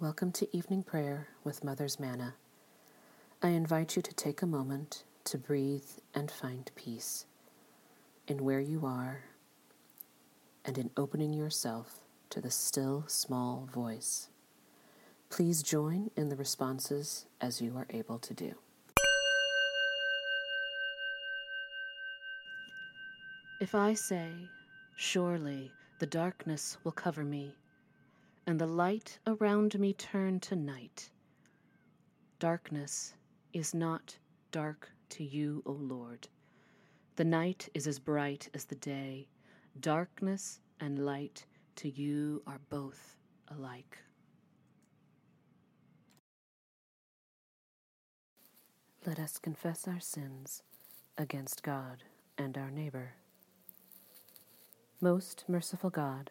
Welcome to evening prayer with Mother's Manna. I invite you to take a moment to breathe and find peace in where you are and in opening yourself to the still small voice. Please join in the responses as you are able to do. If I say, Surely the darkness will cover me, and the light around me turn to night. Darkness is not dark to you, O Lord. The night is as bright as the day. Darkness and light to you are both alike. Let us confess our sins against God and our neighbor. Most merciful God,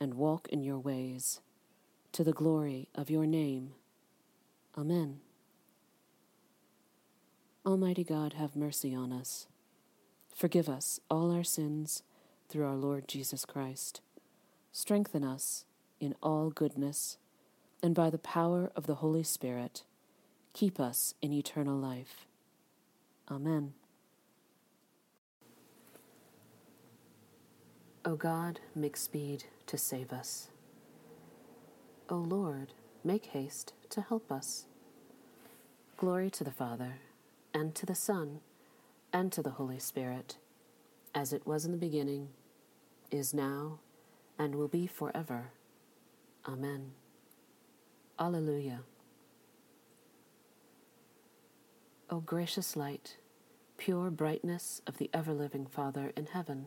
and walk in your ways, to the glory of your name. Amen. Almighty God, have mercy on us. Forgive us all our sins through our Lord Jesus Christ. Strengthen us in all goodness, and by the power of the Holy Spirit, keep us in eternal life. Amen. O God, make speed to save us. O Lord, make haste to help us. Glory to the Father, and to the Son, and to the Holy Spirit, as it was in the beginning, is now, and will be forever. Amen. Alleluia. O gracious light, pure brightness of the ever living Father in heaven,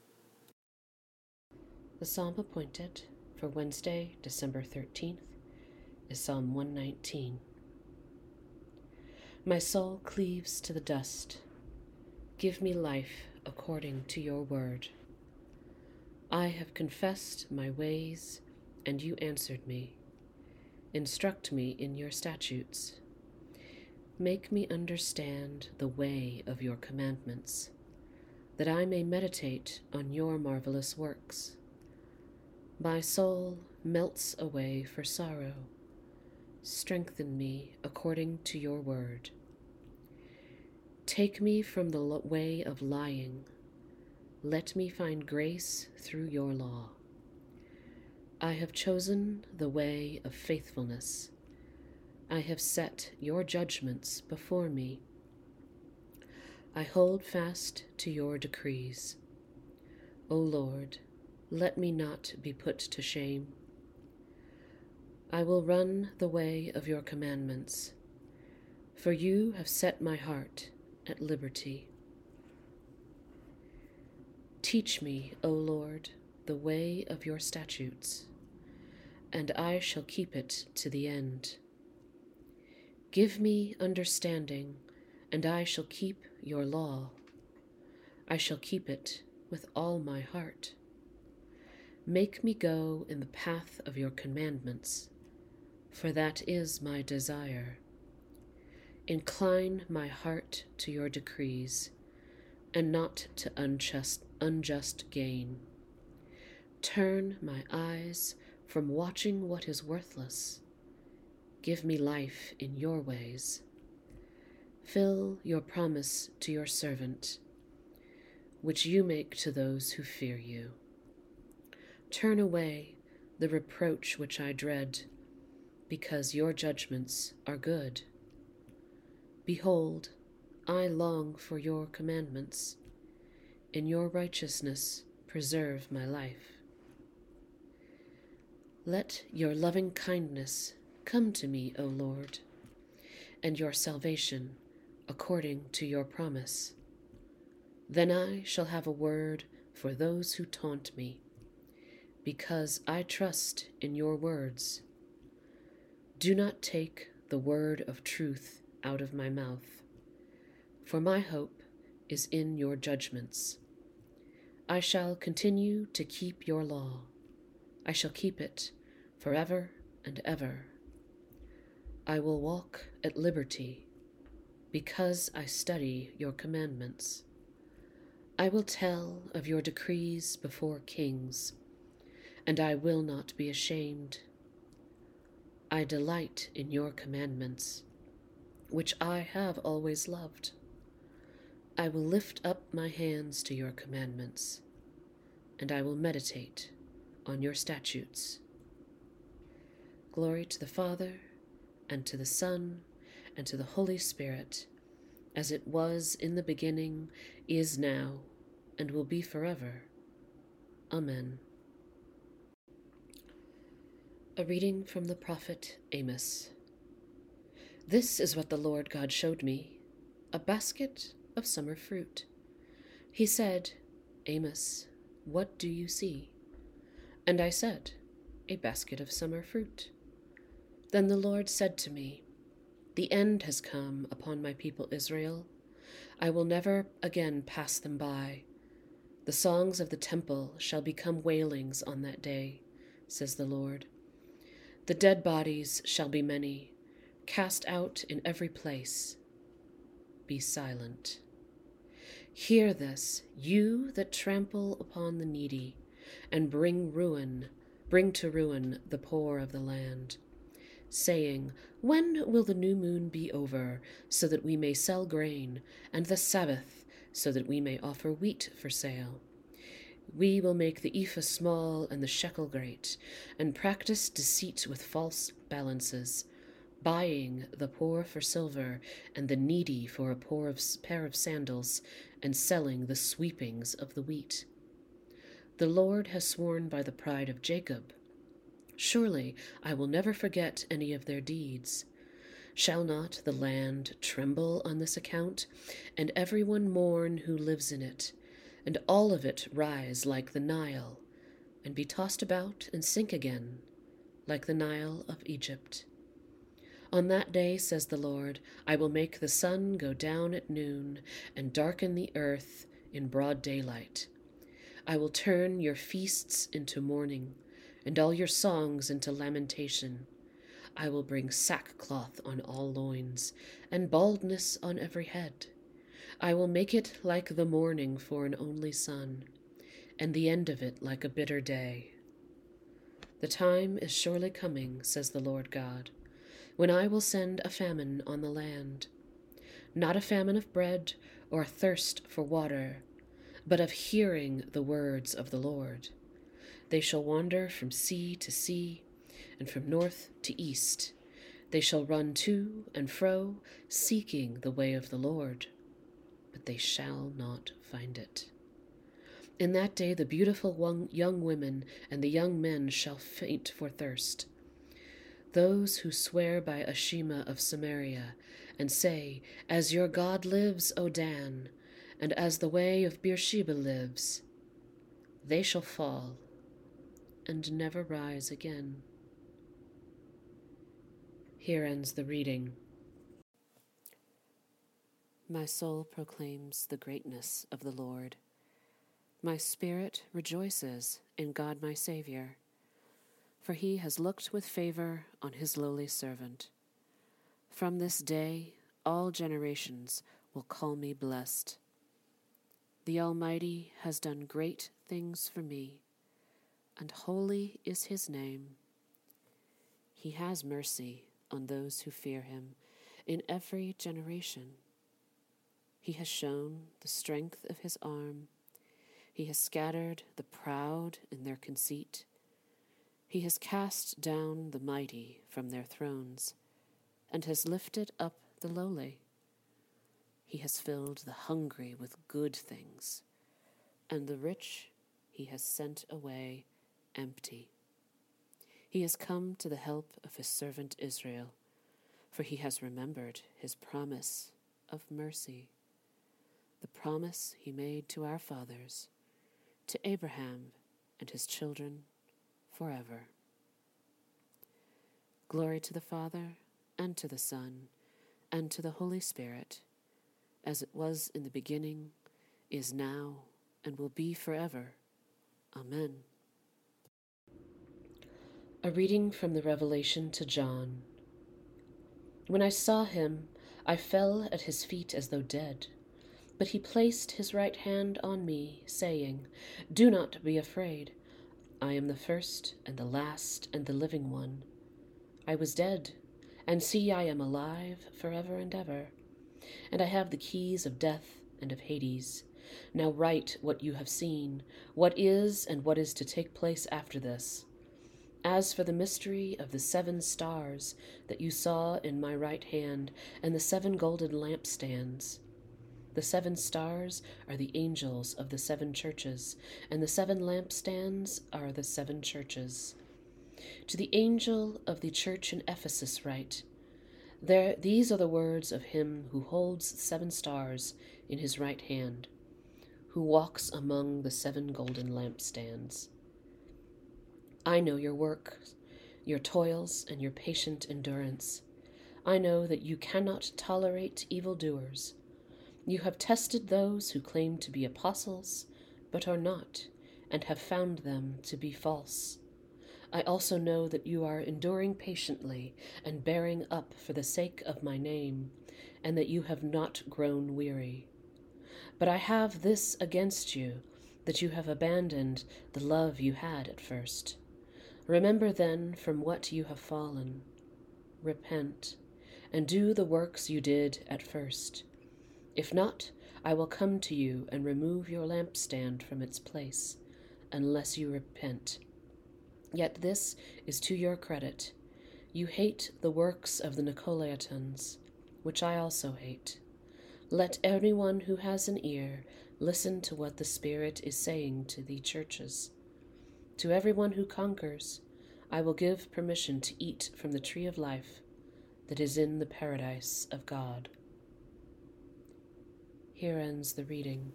The psalm appointed for Wednesday, December 13th, is Psalm 119. My soul cleaves to the dust. Give me life according to your word. I have confessed my ways, and you answered me. Instruct me in your statutes. Make me understand the way of your commandments, that I may meditate on your marvelous works. My soul melts away for sorrow. Strengthen me according to your word. Take me from the way of lying. Let me find grace through your law. I have chosen the way of faithfulness. I have set your judgments before me. I hold fast to your decrees. O Lord, let me not be put to shame. I will run the way of your commandments, for you have set my heart at liberty. Teach me, O Lord, the way of your statutes, and I shall keep it to the end. Give me understanding, and I shall keep your law. I shall keep it with all my heart. Make me go in the path of your commandments, for that is my desire. Incline my heart to your decrees, and not to unjust, unjust gain. Turn my eyes from watching what is worthless. Give me life in your ways. Fill your promise to your servant, which you make to those who fear you. Turn away the reproach which I dread. because your judgments are good. Behold, I long for your commandments. In your righteousness, preserve my life. Let your loving kindness come to me, O Lord, and your salvation according to your promise. Then I shall have a word for those who taunt me, because I trust in your words. Do not take the word of truth out of my mouth, for my hope is in your judgments. I shall continue to keep your law. I shall keep it forever and ever. I will walk at liberty because I study your commandments. I will tell of your decrees before kings, and I will not be ashamed. I delight in your commandments, which I have always loved. I will lift up my hands to your commandments, and I will meditate on your statutes. Glory to the Father, and to the Son, and to the Holy Spirit, as it was in the beginning, is now, and will be forever. Amen. A reading from the prophet Amos. This is what the Lord God showed me a basket of summer fruit. He said, Amos, what do you see? And I said, A basket of summer fruit. Then the Lord said to me, The end has come upon my people Israel. I will never again pass them by. The songs of the temple shall become wailings on that day, says the Lord. The dead bodies shall be many, cast out in every place. Be silent. Hear this, you that trample upon the needy, and bring ruin, bring to ruin the poor of the land, saying, When will the new moon be over, so that we may sell grain, and the Sabbath, so that we may offer wheat for sale? We will make the ephah small and the shekel great, and practice deceit with false balances buying the poor for silver, and the needy for a pair of sandals, and selling the sweepings of the wheat. The Lord has sworn by the pride of Jacob. Surely I will never forget any of their deeds. Shall not the land tremble on this account, and every one mourn who lives in it, and all of it rise like the Nile, and be tossed about and sink again, like the Nile of Egypt? On that day, says the Lord, I will make the sun go down at noon, and darken the earth in broad daylight. I will turn your feasts into mourning, and all your songs into lamentation. I will bring sackcloth on all loins, and baldness on every head. I will make it like the morning for an only son, and the end of it like a bitter day. The time is surely coming, says the Lord God when I will send a famine on the land, not a famine of bread or a thirst for water, but of hearing the words of the Lord. They shall wander from sea to sea, and from north to east. They shall run to and fro, seeking the way of the Lord, but they shall not find it. In that day the beautiful young women and the young men shall faint for thirst those who swear by Ashima of Samaria, and say, As your God lives, O Dan, and as the way of Beersheba lives, they shall fall and never rise again. Here ends the reading. My soul proclaims the greatness of the Lord. My spirit rejoices in God my Saviour for he has looked with favor on his lowly servant. From this day all generations will call me blessed. The Almighty has done great things for me, and holy is his name. He has mercy on those who fear him in every generation. He has shown the strength of his arm. He has scattered the proud in their conceit. He has cast down the mighty from their thrones, and has lifted up the lowly. He has filled the hungry with good things, and the rich he has sent away empty. He has come to the help of his servant Israel, for he has remembered his promise of mercy, the promise he made to our fathers, to Abraham and his children forever. Glory to the Father, and to the Son, and to the Holy Spirit, as it was in the beginning, is now, and will be forever. Amen. A reading from the Revelation to John. When I saw him, I fell at his feet as though dead. But he placed his right hand on me, saying, Do not be afraid. I am the first and the last and the living one. I was dead, and see, I am alive forever and ever. And I have the keys of death and of Hades. Now write what you have seen, what is and what is to take place after this. As for the mystery of the seven stars that you saw in my right hand, and the seven golden lampstands, the seven stars are the angels of the seven churches, and the seven lampstands are the seven churches. To the angel of the church in Ephesus write, there, these are the words of him who holds seven stars in his right hand, who walks among the seven golden lampstands. I know your work, your toils, and your patient endurance. I know that you cannot tolerate evildoers. You have tested those who claim to be apostles, but are not, and have found them to be false. I also know that you are enduring patiently and bearing up for the sake of my name, and that you have not grown weary. But I have this against you, that you have abandoned the love you had at first. Remember then from what you have fallen. Repent, and do the works you did at first. If not, I will come to you and remove your lampstand from its place, unless you repent. Yet this is to your credit. You hate the works of the Nicolaitans, which I also hate. Let anyone who has an ear listen to what the Spirit is saying to the churches. To everyone who conquers, I will give permission to eat from the tree of life that is in the paradise of God. Here ends the reading.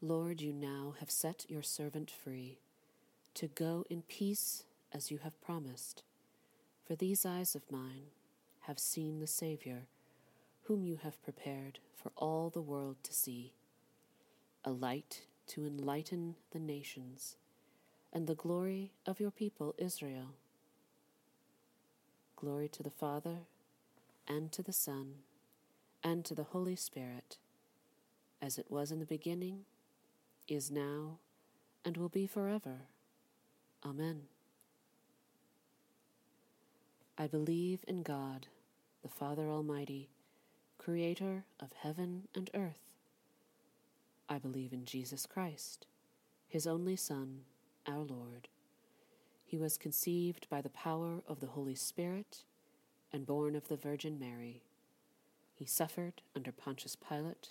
Lord, you now have set your servant free to go in peace as you have promised. For these eyes of mine have seen the Saviour, whom you have prepared for all the world to see, a light to enlighten the nations and the glory of your people Israel. Glory to the Father, and to the Son, and to the Holy Spirit, as it was in the beginning, is now, and will be forever. Amen. I believe in God, the Father Almighty, creator of heaven and earth. I believe in Jesus Christ, his only Son our Lord. He was conceived by the power of the Holy Spirit and born of the Virgin Mary. He suffered under Pontius Pilate,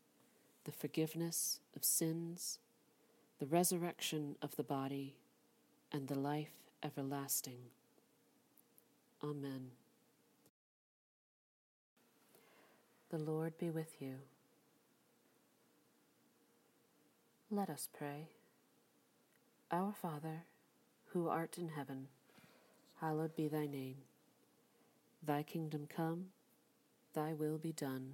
the forgiveness of sins, the resurrection of the body, and the life everlasting. Amen. The Lord be with you. Let us pray. Our Father, who art in heaven, hallowed be thy name. Thy kingdom come, thy will be done,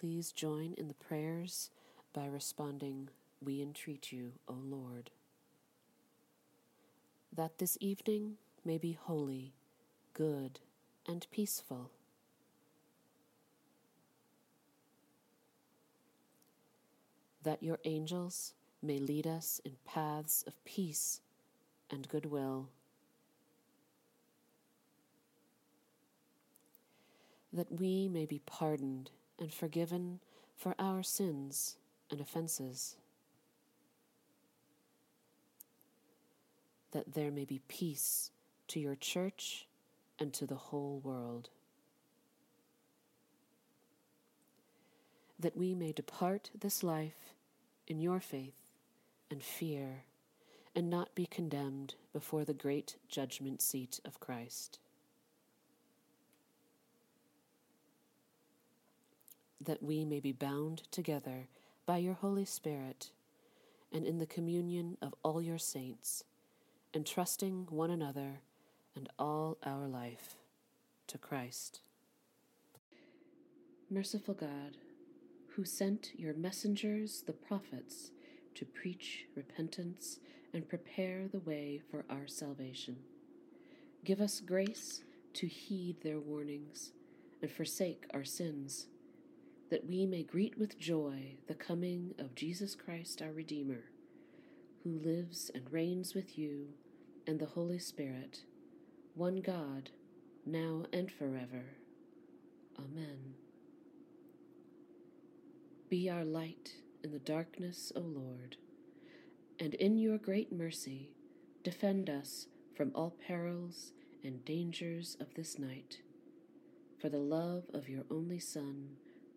Please join in the prayers by responding, We entreat you, O Lord that this evening may be holy, good, and peaceful. That your angels may lead us in paths of peace and goodwill. That we may be pardoned and forgiven for our sins and offenses. that there may be peace to your church and to the whole world. That we may depart this life in your faith and fear, and not be condemned before the great judgment seat of Christ. That we may be bound together by your Holy Spirit and in the communion of all your saints entrusting one another and all our life to Christ. Merciful God, who sent your messengers, the prophets, to preach repentance and prepare the way for our salvation, give us grace to heed their warnings and forsake our sins, that we may greet with joy the coming of Jesus Christ our Redeemer who lives and reigns with you and the Holy Spirit, one God, now and forever. Amen. Be our light in the darkness, O Lord, and in your great mercy defend us from all perils and dangers of this night, for the love of your only Son,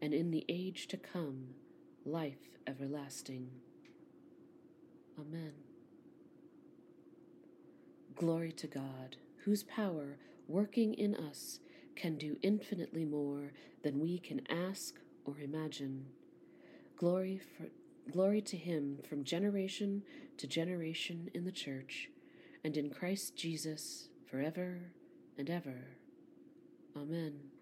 and in the age to come, life everlasting. Amen. Glory to God, whose power, working in us, can do infinitely more than we can ask or imagine. Glory, for, glory to Him from generation to generation in the Church, and in Christ Jesus forever and ever. Amen.